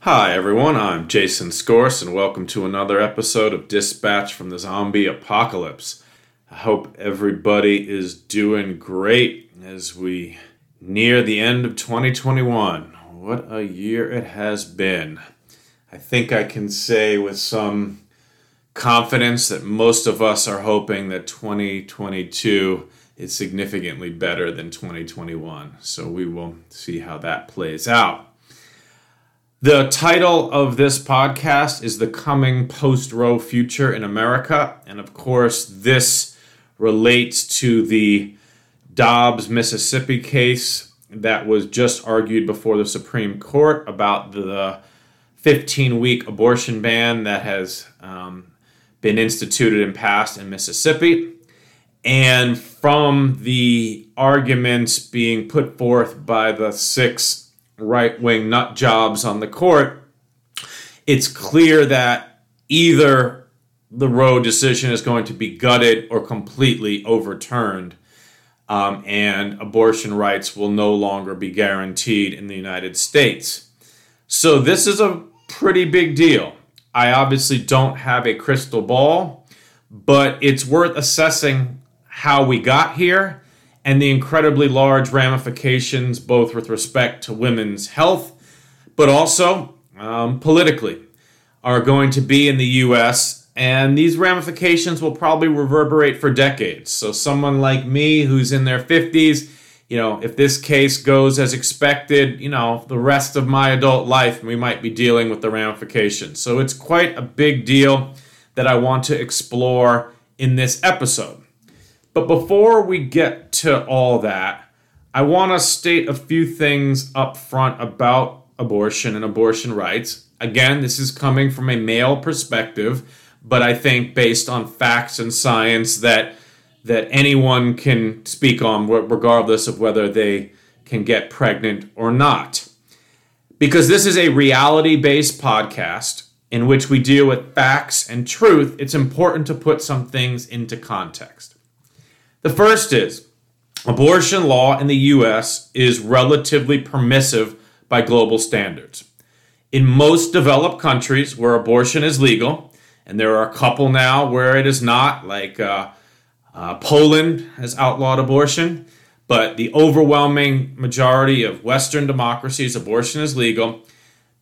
Hi, everyone. I'm Jason Scorse, and welcome to another episode of Dispatch from the Zombie Apocalypse. I hope everybody is doing great as we near the end of 2021. What a year it has been. I think I can say with some confidence that most of us are hoping that 2022 is significantly better than 2021. So we will see how that plays out. The title of this podcast is The Coming Post Roe Future in America. And of course, this relates to the Dobbs, Mississippi case that was just argued before the Supreme Court about the 15 week abortion ban that has um, been instituted and passed in Mississippi. And from the arguments being put forth by the six right wing nut jobs on the court, it's clear that either the Roe decision is going to be gutted or completely overturned, um, and abortion rights will no longer be guaranteed in the United States. So, this is a pretty big deal. I obviously don't have a crystal ball, but it's worth assessing how we got here and the incredibly large ramifications, both with respect to women's health, but also um, politically, are going to be in the US. And these ramifications will probably reverberate for decades. So, someone like me who's in their 50s, you know, if this case goes as expected, you know, the rest of my adult life, we might be dealing with the ramifications. So, it's quite a big deal that I want to explore in this episode. But before we get to all that, I want to state a few things up front about abortion and abortion rights. Again, this is coming from a male perspective, but I think based on facts and science that that anyone can speak on regardless of whether they can get pregnant or not. Because this is a reality-based podcast in which we deal with facts and truth, it's important to put some things into context. The first is abortion law in the US is relatively permissive by global standards. In most developed countries where abortion is legal, and there are a couple now where it is not, like uh, uh, Poland has outlawed abortion, but the overwhelming majority of Western democracies, abortion is legal.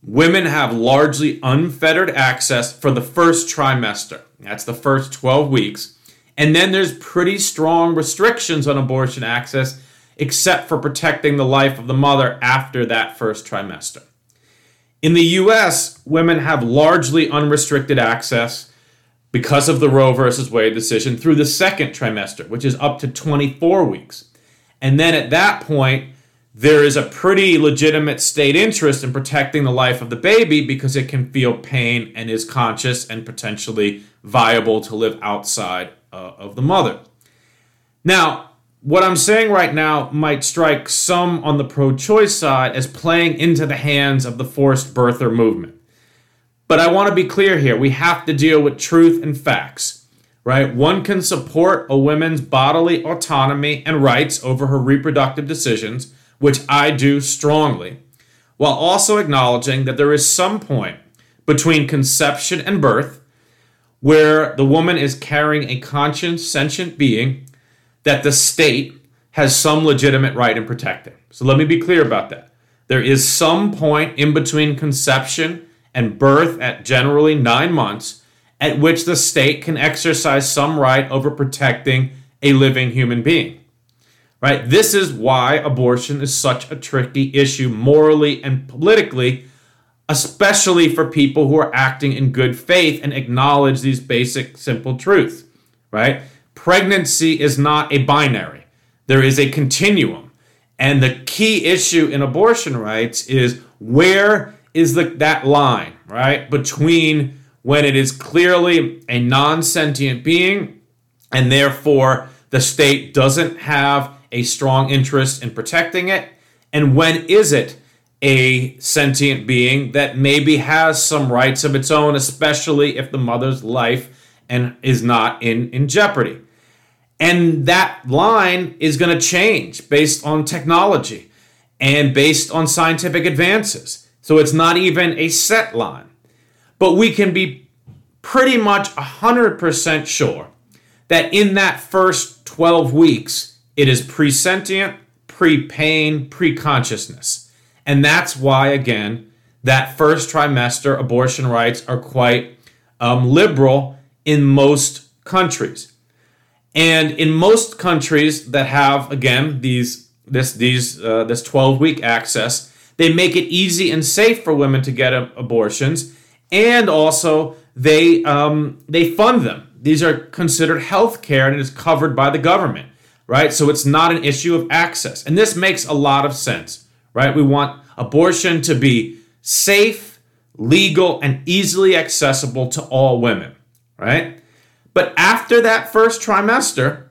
Women have largely unfettered access for the first trimester. That's the first 12 weeks and then there's pretty strong restrictions on abortion access, except for protecting the life of the mother after that first trimester. In the US, women have largely unrestricted access because of the Roe versus Wade decision through the second trimester, which is up to 24 weeks. And then at that point, there is a pretty legitimate state interest in protecting the life of the baby because it can feel pain and is conscious and potentially viable to live outside uh, of the mother. Now, what I'm saying right now might strike some on the pro choice side as playing into the hands of the forced birther movement. But I want to be clear here we have to deal with truth and facts, right? One can support a woman's bodily autonomy and rights over her reproductive decisions, which I do strongly, while also acknowledging that there is some point between conception and birth where the woman is carrying a conscious, sentient being that the state has some legitimate right in protecting. So let me be clear about that. There is some point in between conception and birth at generally nine months at which the state can exercise some right over protecting a living human being. Right? This is why abortion is such a tricky issue morally and politically especially for people who are acting in good faith and acknowledge these basic, simple truths, right? Pregnancy is not a binary, there is a continuum. And the key issue in abortion rights is where is the, that line, right? Between when it is clearly a non sentient being and therefore the state doesn't have a strong interest in protecting it? And when is it a sentient being that maybe has some rights of its own, especially if the mother's life and is not in, in jeopardy? And that line is going to change based on technology and based on scientific advances. So it's not even a set line. But we can be pretty much 100% sure that in that first 12 weeks, it is presentient, pre pain, pre consciousness. And that's why, again, that first trimester abortion rights are quite um, liberal in most countries. And in most countries that have, again, these this these uh, this 12 week access, they make it easy and safe for women to get abortions, and also they um, they fund them. These are considered health care and it is covered by the government, right? So it's not an issue of access, and this makes a lot of sense, right? We want abortion to be safe, legal, and easily accessible to all women, right? But after that first trimester,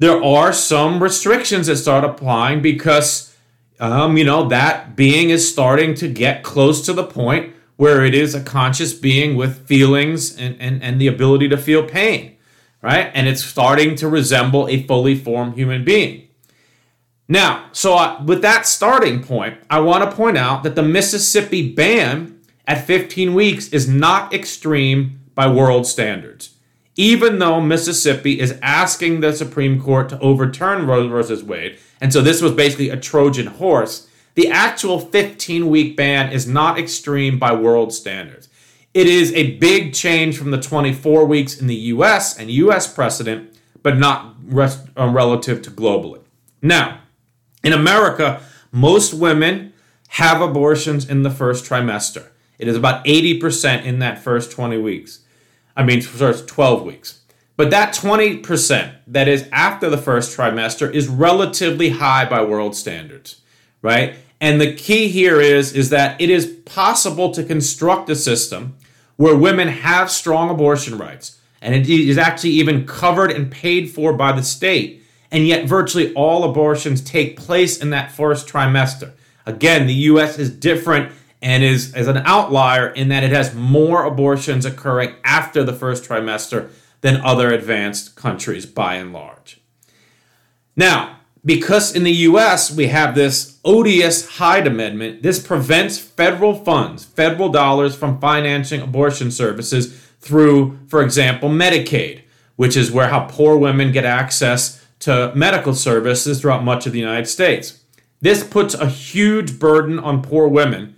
there are some restrictions that start applying because, um, you know, that being is starting to get close to the point where it is a conscious being with feelings and, and, and the ability to feel pain, right? And it's starting to resemble a fully formed human being. Now, so uh, with that starting point, I want to point out that the Mississippi ban at 15 weeks is not extreme by world standards even though Mississippi is asking the Supreme Court to overturn Roe versus Wade, and so this was basically a Trojan horse, the actual 15 week ban is not extreme by world standards. It is a big change from the 24 weeks in the US and US precedent, but not rest, uh, relative to globally. Now, in America, most women have abortions in the first trimester. It is about 80% in that first 20 weeks. I mean, sorry, 12 weeks. But that 20% that is after the first trimester is relatively high by world standards, right? And the key here is, is that it is possible to construct a system where women have strong abortion rights, and it is actually even covered and paid for by the state, and yet virtually all abortions take place in that first trimester. Again, the US is different and is, is an outlier in that it has more abortions occurring after the first trimester than other advanced countries by and large. Now, because in the US we have this odious Hyde Amendment, this prevents federal funds, federal dollars from financing abortion services through, for example, Medicaid, which is where how poor women get access to medical services throughout much of the United States. This puts a huge burden on poor women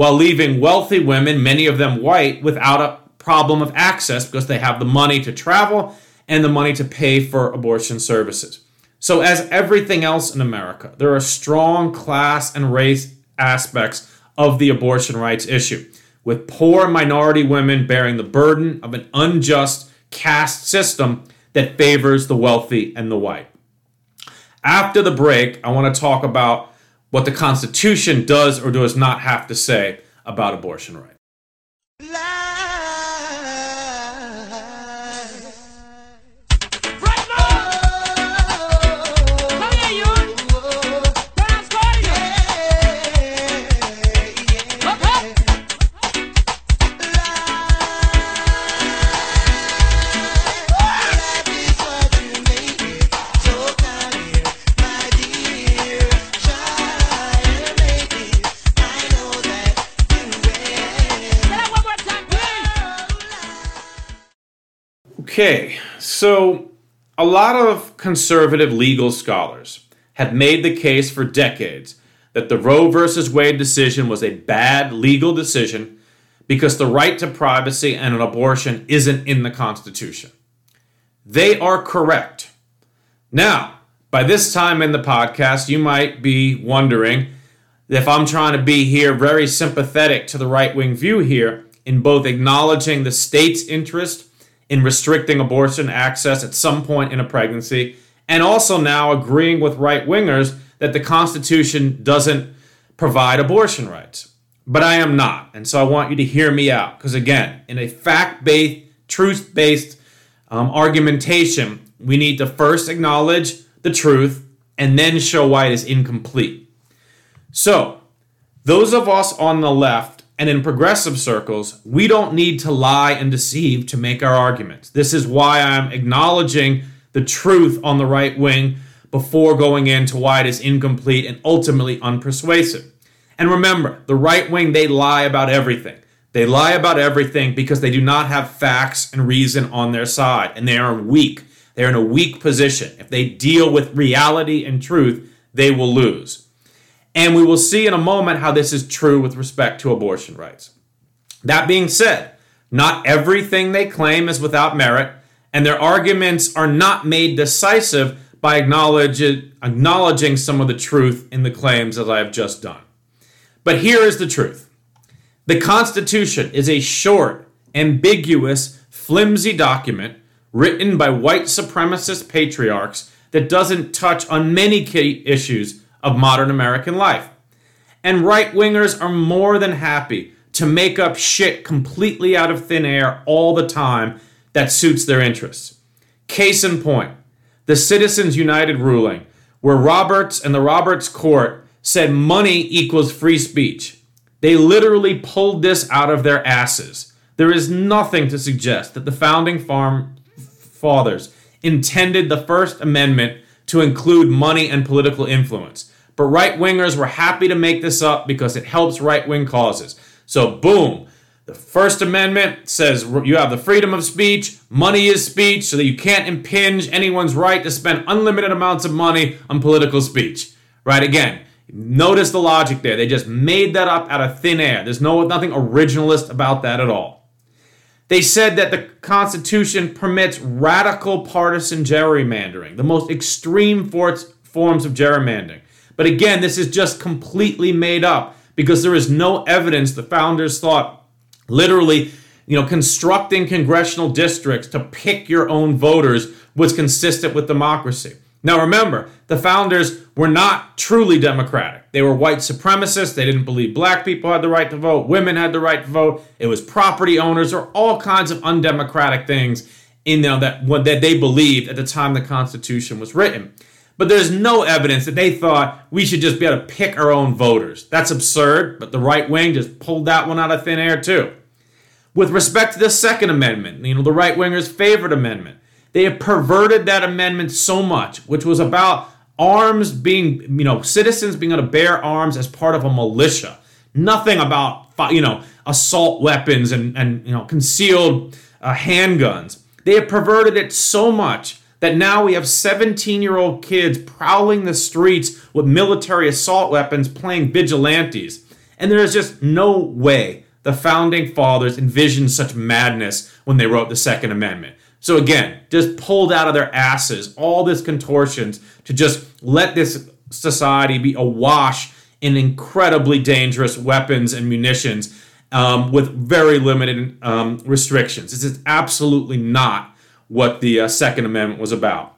while leaving wealthy women, many of them white, without a problem of access because they have the money to travel and the money to pay for abortion services. So, as everything else in America, there are strong class and race aspects of the abortion rights issue, with poor minority women bearing the burden of an unjust caste system that favors the wealthy and the white. After the break, I want to talk about what the Constitution does or does not have to say about abortion rights. A lot of conservative legal scholars have made the case for decades that the Roe versus Wade decision was a bad legal decision because the right to privacy and an abortion isn't in the Constitution. They are correct. Now, by this time in the podcast, you might be wondering if I'm trying to be here very sympathetic to the right wing view here in both acknowledging the state's interest in restricting abortion access at some point in a pregnancy, and also now agreeing with right wingers that the Constitution doesn't provide abortion rights. But I am not. And so I want you to hear me out. Because again, in a fact based, truth based um, argumentation, we need to first acknowledge the truth and then show why it is incomplete. So, those of us on the left and in progressive circles, we don't need to lie and deceive to make our arguments. This is why I'm acknowledging the truth on the right wing before going into why it is incomplete and ultimately unpersuasive. And remember, the right wing, they lie about everything. They lie about everything because they do not have facts and reason on their side, and they are weak. They're in a weak position. If they deal with reality and truth, they will lose. And we will see in a moment how this is true with respect to abortion rights. That being said, not everything they claim is without merit, and their arguments are not made decisive by acknowledging some of the truth in the claims as I have just done. But here is the truth the Constitution is a short, ambiguous, flimsy document written by white supremacist patriarchs that doesn't touch on many key issues of modern American life. And right wingers are more than happy to make up shit completely out of thin air all the time that suits their interests. Case in point, the Citizens United ruling, where Roberts and the Roberts Court said money equals free speech. They literally pulled this out of their asses. There is nothing to suggest that the founding farm fathers intended the First Amendment to include money and political influence. But right wingers were happy to make this up because it helps right wing causes. So, boom, the First Amendment says you have the freedom of speech, money is speech, so that you can't impinge anyone's right to spend unlimited amounts of money on political speech. Right? Again, notice the logic there. They just made that up out of thin air. There's no nothing originalist about that at all. They said that the Constitution permits radical partisan gerrymandering, the most extreme forms of gerrymandering. But again, this is just completely made up because there is no evidence the founders thought literally, you know, constructing congressional districts to pick your own voters was consistent with democracy. Now remember, the founders were not truly democratic. They were white supremacists. They didn't believe black people had the right to vote, women had the right to vote. It was property owners or all kinds of undemocratic things in know, that that they believed at the time the Constitution was written. But there's no evidence that they thought we should just be able to pick our own voters. That's absurd, but the right wing just pulled that one out of thin air too. With respect to the Second Amendment, you know, the right wingers' favorite amendment, they have perverted that amendment so much, which was about arms being, you know, citizens being able to bear arms as part of a militia. Nothing about, you know, assault weapons and, and you know, concealed uh, handguns. They have perverted it so much that now we have 17 year old kids prowling the streets with military assault weapons playing vigilantes. And there is just no way the founding fathers envisioned such madness when they wrote the Second Amendment. So again, just pulled out of their asses all this contortions to just let this society be awash in incredibly dangerous weapons and munitions um, with very limited um, restrictions. This is absolutely not what the uh, Second Amendment was about.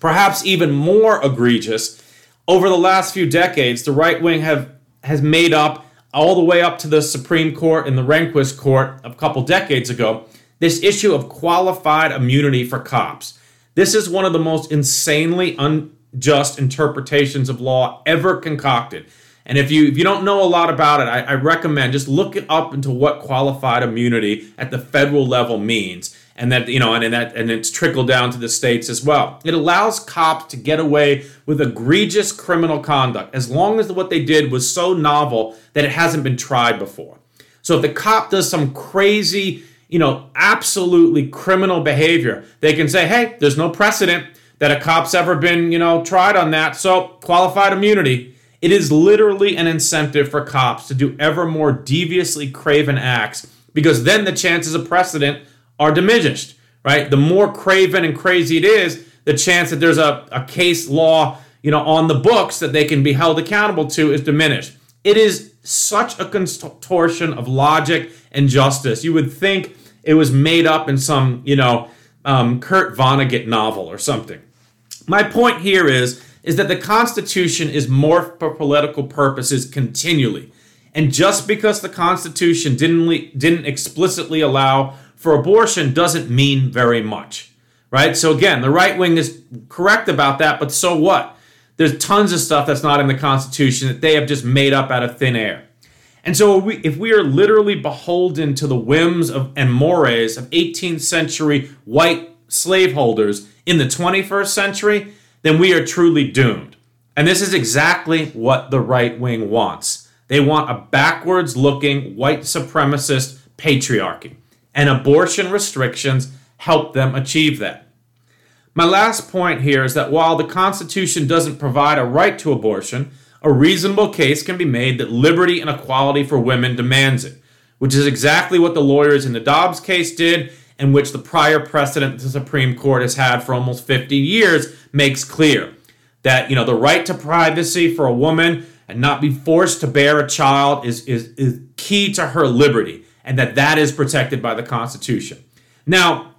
Perhaps even more egregious, over the last few decades, the right wing have has made up all the way up to the Supreme Court and the Rehnquist Court a couple decades ago this issue of qualified immunity for cops. This is one of the most insanely unjust interpretations of law ever concocted. And if you if you don't know a lot about it, I, I recommend just look it up into what qualified immunity at the federal level means and that you know and, and that and it's trickled down to the states as well it allows cops to get away with egregious criminal conduct as long as what they did was so novel that it hasn't been tried before so if the cop does some crazy you know, absolutely criminal behavior, they can say, hey, there's no precedent that a cop's ever been, you know, tried on that. So qualified immunity. It is literally an incentive for cops to do ever more deviously craven acts because then the chances of precedent are diminished, right? The more craven and crazy it is, the chance that there's a, a case law, you know, on the books that they can be held accountable to is diminished. It is such a contortion of logic and justice. You would think it was made up in some, you know, um, Kurt Vonnegut novel or something. My point here is, is that the Constitution is morphed for political purposes continually. And just because the Constitution didn't, didn't explicitly allow for abortion doesn't mean very much, right? So again, the right wing is correct about that, but so what? There's tons of stuff that's not in the Constitution that they have just made up out of thin air. And so, if we are literally beholden to the whims of, and mores of 18th century white slaveholders in the 21st century, then we are truly doomed. And this is exactly what the right wing wants. They want a backwards looking white supremacist patriarchy, and abortion restrictions help them achieve that. My last point here is that while the Constitution doesn't provide a right to abortion, a reasonable case can be made that liberty and equality for women demands it, which is exactly what the lawyers in the Dobbs case did and which the prior precedent the Supreme Court has had for almost 50 years makes clear that you know the right to privacy for a woman and not be forced to bear a child is, is, is key to her liberty and that that is protected by the Constitution. Now,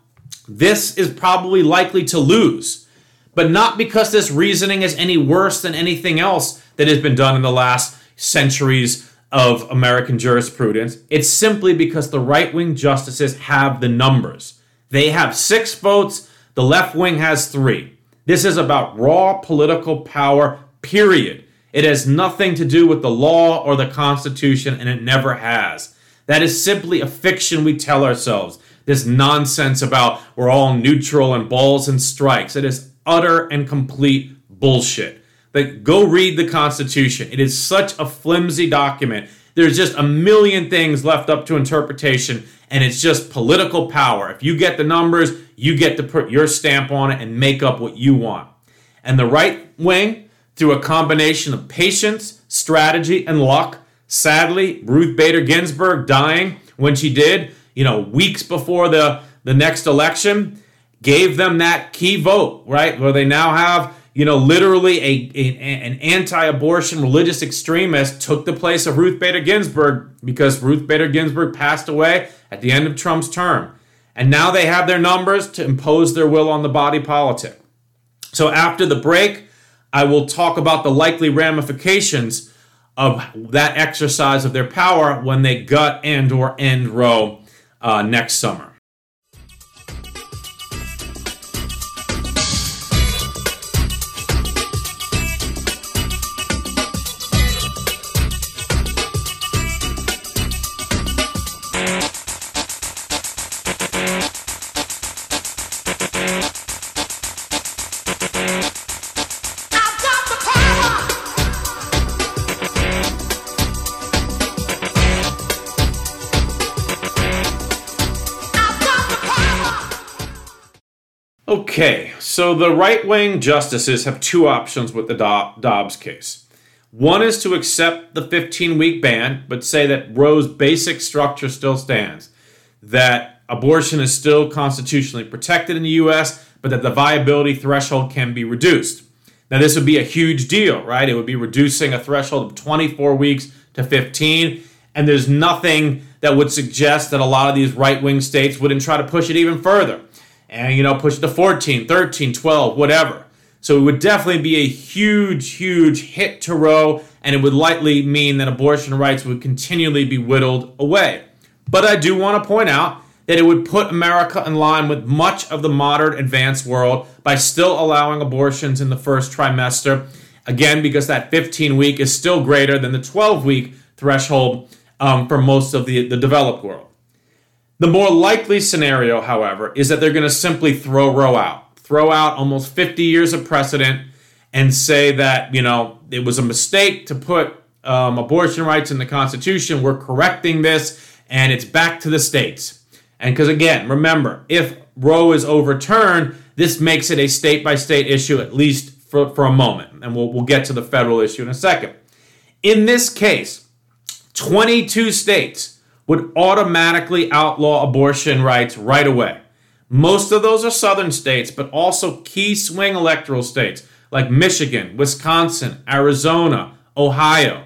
this is probably likely to lose, but not because this reasoning is any worse than anything else that has been done in the last centuries of American jurisprudence. It's simply because the right wing justices have the numbers. They have six votes, the left wing has three. This is about raw political power, period. It has nothing to do with the law or the Constitution, and it never has. That is simply a fiction we tell ourselves this nonsense about we're all neutral and balls and strikes. It is utter and complete bullshit. Like, go read the Constitution. It is such a flimsy document. There's just a million things left up to interpretation, and it's just political power. If you get the numbers, you get to put your stamp on it and make up what you want. And the right wing, through a combination of patience, strategy, and luck, sadly, Ruth Bader Ginsburg dying when she did, you know, weeks before the, the next election, gave them that key vote, right? Where they now have, you know, literally a, a an anti-abortion religious extremist took the place of Ruth Bader Ginsburg because Ruth Bader Ginsburg passed away at the end of Trump's term. And now they have their numbers to impose their will on the body politic. So after the break, I will talk about the likely ramifications of that exercise of their power when they gut and or end Roe uh, next summer. So the right wing justices have two options with the Dobbs case. One is to accept the 15 week ban, but say that Roe's basic structure still stands, that abortion is still constitutionally protected in the US, but that the viability threshold can be reduced. Now, this would be a huge deal, right? It would be reducing a threshold of 24 weeks to 15, and there's nothing that would suggest that a lot of these right wing states wouldn't try to push it even further and you know push it to 14 13 12 whatever. So it would definitely be a huge huge hit to roe and it would likely mean that abortion rights would continually be whittled away. But i do want to point out that it would put america in line with much of the modern advanced world by still allowing abortions in the first trimester. Again because that 15 week is still greater than the 12 week threshold um, for most of the, the developed world the more likely scenario, however, is that they're going to simply throw Roe out, throw out almost 50 years of precedent, and say that, you know, it was a mistake to put um, abortion rights in the Constitution. We're correcting this, and it's back to the states. And because, again, remember, if Roe is overturned, this makes it a state by state issue, at least for, for a moment. And we'll, we'll get to the federal issue in a second. In this case, 22 states would automatically outlaw abortion rights right away. Most of those are southern states, but also key swing electoral states like Michigan, Wisconsin, Arizona, Ohio.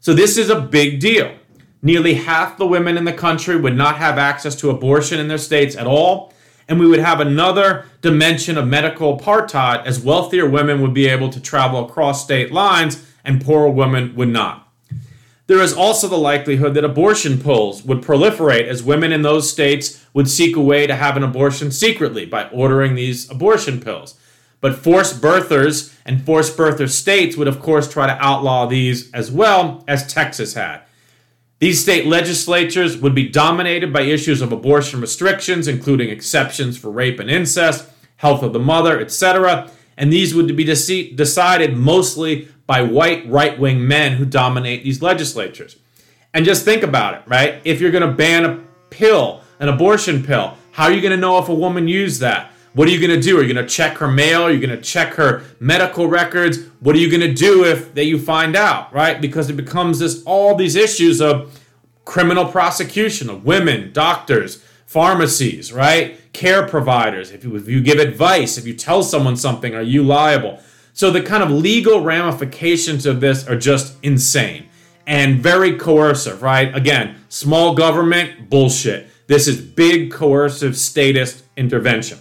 So this is a big deal. Nearly half the women in the country would not have access to abortion in their states at all, and we would have another dimension of medical apartheid as wealthier women would be able to travel across state lines and poorer women would not. There is also the likelihood that abortion pills would proliferate as women in those states would seek a way to have an abortion secretly by ordering these abortion pills. But forced birthers and forced birther states would, of course, try to outlaw these as well as Texas had. These state legislatures would be dominated by issues of abortion restrictions, including exceptions for rape and incest, health of the mother, etc. And these would be decided mostly by white right wing men who dominate these legislatures. And just think about it, right? If you're going to ban a pill, an abortion pill, how are you going to know if a woman used that? What are you going to do? Are you going to check her mail? Are you going to check her medical records? What are you going to do if that you find out, right? Because it becomes this all these issues of criminal prosecution of women, doctors, pharmacies, right? Care providers. If you, if you give advice, if you tell someone something, are you liable? So the kind of legal ramifications of this are just insane and very coercive, right? Again, small government, bullshit. This is big coercive statist intervention.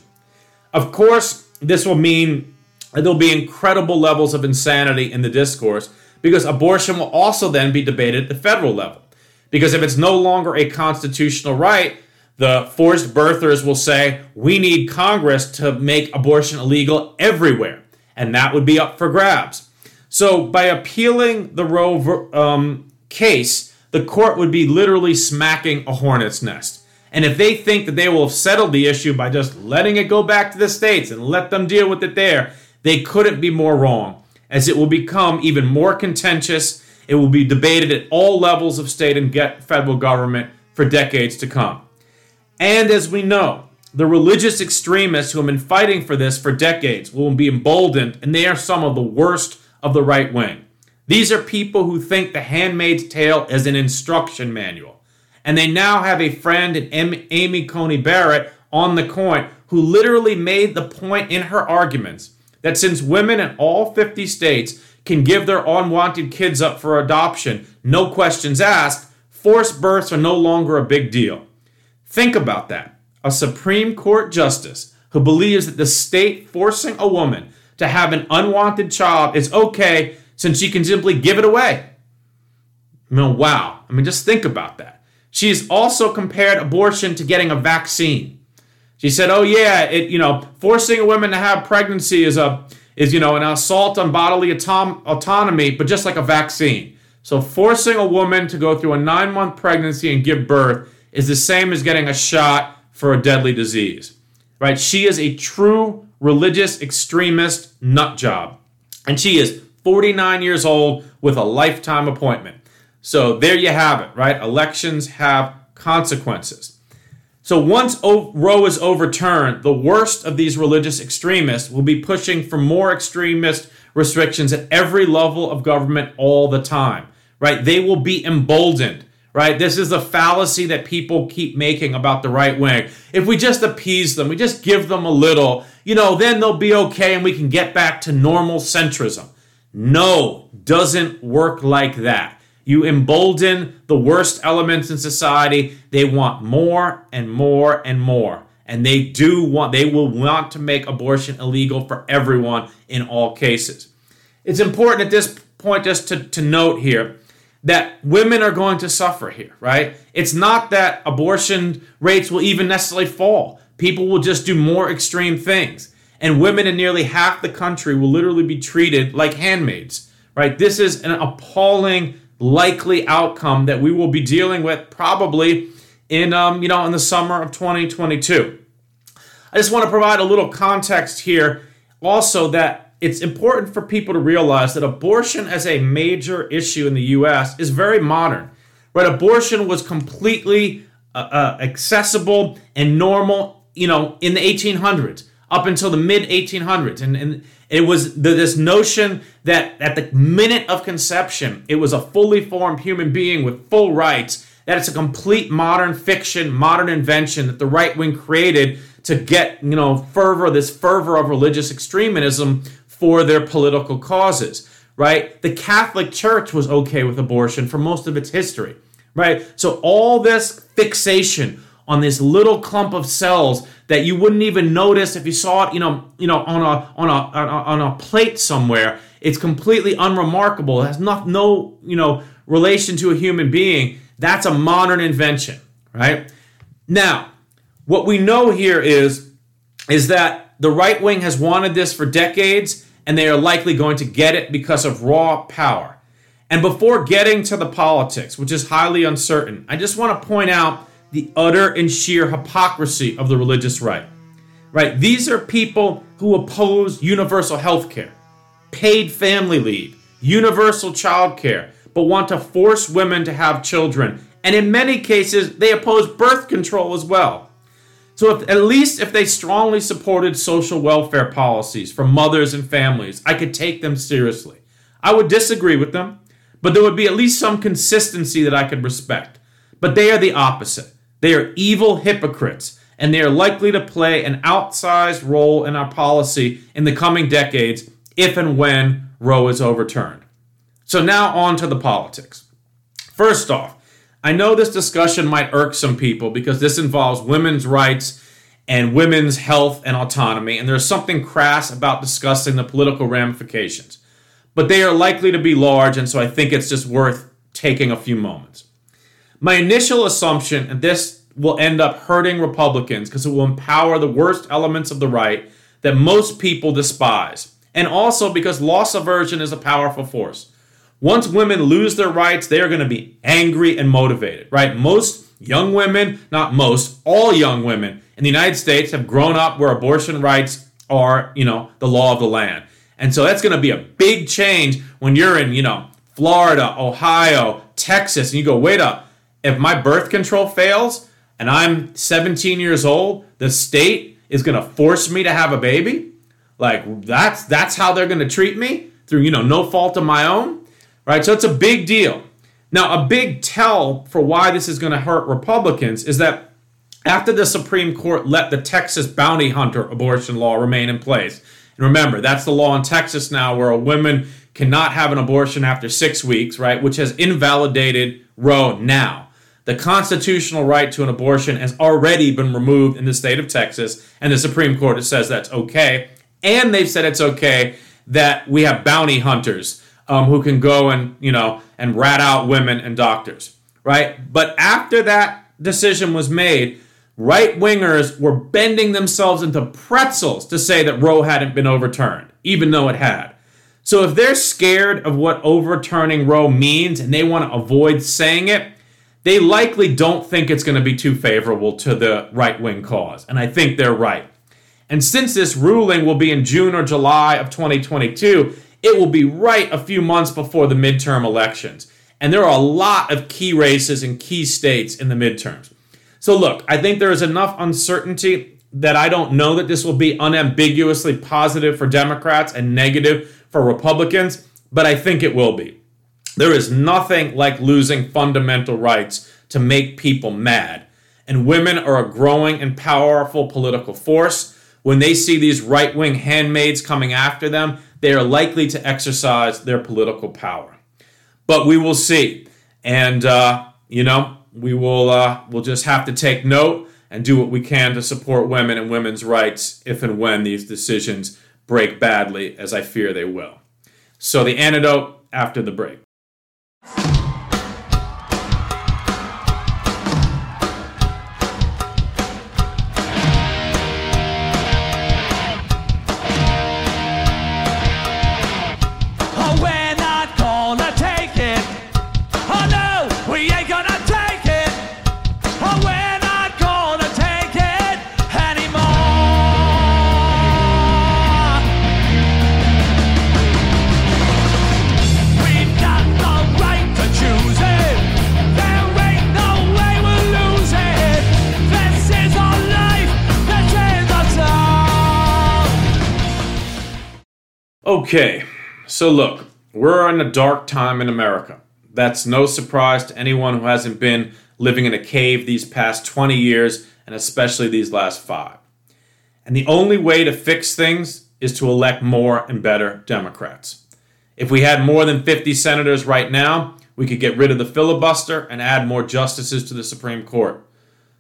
Of course, this will mean there'll be incredible levels of insanity in the discourse because abortion will also then be debated at the federal level. Because if it's no longer a constitutional right, the forced birthers will say, we need Congress to make abortion illegal everywhere. And that would be up for grabs. So by appealing the Roe um, case, the court would be literally smacking a hornet's nest. And if they think that they will have settled the issue by just letting it go back to the states and let them deal with it there, they couldn't be more wrong, as it will become even more contentious. It will be debated at all levels of state and federal government for decades to come. And as we know, the religious extremists who have been fighting for this for decades will be emboldened, and they are some of the worst of the right wing. These are people who think The Handmaid's Tale is an instruction manual and they now have a friend in Amy Coney Barrett on the coin who literally made the point in her arguments that since women in all 50 states can give their unwanted kids up for adoption, no questions asked, forced births are no longer a big deal. Think about that. A Supreme Court justice who believes that the state forcing a woman to have an unwanted child is okay since she can simply give it away. I mean, wow. I mean, just think about that. She's also compared abortion to getting a vaccine. She said, "Oh yeah, it you know, forcing a woman to have pregnancy is a is you know an assault on bodily autom- autonomy, but just like a vaccine. So forcing a woman to go through a 9-month pregnancy and give birth is the same as getting a shot for a deadly disease." Right? She is a true religious extremist nut job. And she is 49 years old with a lifetime appointment. So there you have it, right? Elections have consequences. So once Roe is overturned, the worst of these religious extremists will be pushing for more extremist restrictions at every level of government all the time, right? They will be emboldened, right? This is a fallacy that people keep making about the right wing. If we just appease them, we just give them a little, you know, then they'll be okay and we can get back to normal centrism. No, doesn't work like that. You embolden the worst elements in society. They want more and more and more. And they do want, they will want to make abortion illegal for everyone in all cases. It's important at this point just to, to note here that women are going to suffer here, right? It's not that abortion rates will even necessarily fall. People will just do more extreme things. And women in nearly half the country will literally be treated like handmaids, right? This is an appalling likely outcome that we will be dealing with probably in um, you know in the summer of 2022. I just want to provide a little context here also that it's important for people to realize that abortion as a major issue in the US is very modern. Right abortion was completely uh, uh, accessible and normal, you know, in the 1800s up until the mid 1800s and, and it was the, this notion that at the minute of conception, it was a fully formed human being with full rights, that it's a complete modern fiction, modern invention that the right wing created to get, you know, fervor, this fervor of religious extremism for their political causes, right? The Catholic Church was okay with abortion for most of its history, right? So all this fixation on this little clump of cells that you wouldn't even notice if you saw it, you know, you know, on a on a on a, plate somewhere. It's completely unremarkable. It has no, no, you know, relation to a human being. That's a modern invention, right? Now, what we know here is is that the right wing has wanted this for decades, and they are likely going to get it because of raw power. And before getting to the politics, which is highly uncertain, I just want to point out the utter and sheer hypocrisy of the religious right. Right? These are people who oppose universal health care, paid family leave, universal child care, but want to force women to have children. And in many cases, they oppose birth control as well. So, if, at least if they strongly supported social welfare policies for mothers and families, I could take them seriously. I would disagree with them, but there would be at least some consistency that I could respect. But they are the opposite. They are evil hypocrites, and they are likely to play an outsized role in our policy in the coming decades if and when Roe is overturned. So, now on to the politics. First off, I know this discussion might irk some people because this involves women's rights and women's health and autonomy, and there's something crass about discussing the political ramifications. But they are likely to be large, and so I think it's just worth taking a few moments. My initial assumption, and this will end up hurting Republicans because it will empower the worst elements of the right that most people despise, and also because loss aversion is a powerful force. Once women lose their rights, they are going to be angry and motivated, right? Most young women, not most, all young women in the United States have grown up where abortion rights are, you know, the law of the land. And so that's going to be a big change when you're in, you know, Florida, Ohio, Texas, and you go, wait up, if my birth control fails and I'm 17 years old, the state is going to force me to have a baby? Like that's that's how they're going to treat me through, you know, no fault of my own right? So it's a big deal. Now, a big tell for why this is going to hurt Republicans is that after the Supreme Court let the Texas bounty hunter abortion law remain in place, and remember, that's the law in Texas now where a woman cannot have an abortion after six weeks, right? Which has invalidated Roe now. The constitutional right to an abortion has already been removed in the state of Texas, and the Supreme Court says that's okay. And they've said it's okay that we have bounty hunters um, who can go and you know and rat out women and doctors, right? But after that decision was made, right wingers were bending themselves into pretzels to say that Roe hadn't been overturned, even though it had. So if they're scared of what overturning Roe means and they want to avoid saying it, they likely don't think it's going to be too favorable to the right wing cause. And I think they're right. And since this ruling will be in June or July of 2022, it will be right a few months before the midterm elections. And there are a lot of key races and key states in the midterms. So, look, I think there is enough uncertainty that I don't know that this will be unambiguously positive for Democrats and negative for Republicans, but I think it will be. There is nothing like losing fundamental rights to make people mad. And women are a growing and powerful political force. When they see these right wing handmaids coming after them, they are likely to exercise their political power. But we will see. And, uh, you know, we will uh, we'll just have to take note and do what we can to support women and women's rights if and when these decisions break badly, as I fear they will. So, the antidote after the break. Okay, so look, we're in a dark time in America. That's no surprise to anyone who hasn't been living in a cave these past 20 years, and especially these last five. And the only way to fix things is to elect more and better Democrats. If we had more than 50 senators right now, we could get rid of the filibuster and add more justices to the Supreme Court.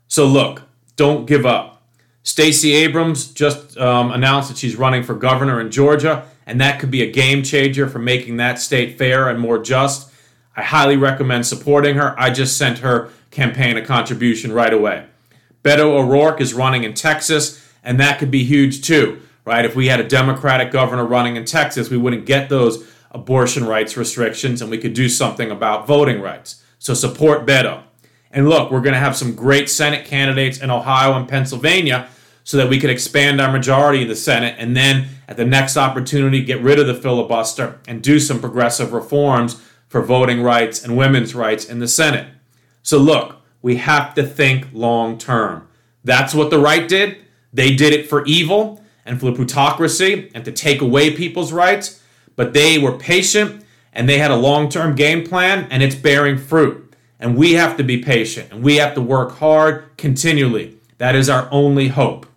So look, don't give up. Stacey Abrams just um, announced that she's running for governor in Georgia, and that could be a game changer for making that state fair and more just. I highly recommend supporting her. I just sent her campaign a contribution right away. Beto O'Rourke is running in Texas, And that could be huge too, right? If we had a Democratic governor running in Texas, we wouldn't get those abortion rights restrictions and we could do something about voting rights. So support Beto. And look, we're going to have some great Senate candidates in Ohio and Pennsylvania so that we could expand our majority in the Senate and then at the next opportunity get rid of the filibuster and do some progressive reforms for voting rights and women's rights in the Senate. So look, we have to think long term. That's what the right did. They did it for evil and for the plutocracy and to take away people's rights, but they were patient and they had a long term game plan and it's bearing fruit. And we have to be patient and we have to work hard continually. That is our only hope.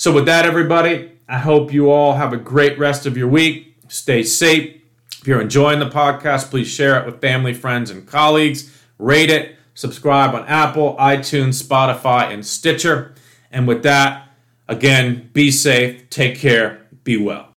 So, with that, everybody, I hope you all have a great rest of your week. Stay safe. If you're enjoying the podcast, please share it with family, friends, and colleagues. Rate it, subscribe on Apple, iTunes, Spotify, and Stitcher. And with that, again, be safe, take care, be well.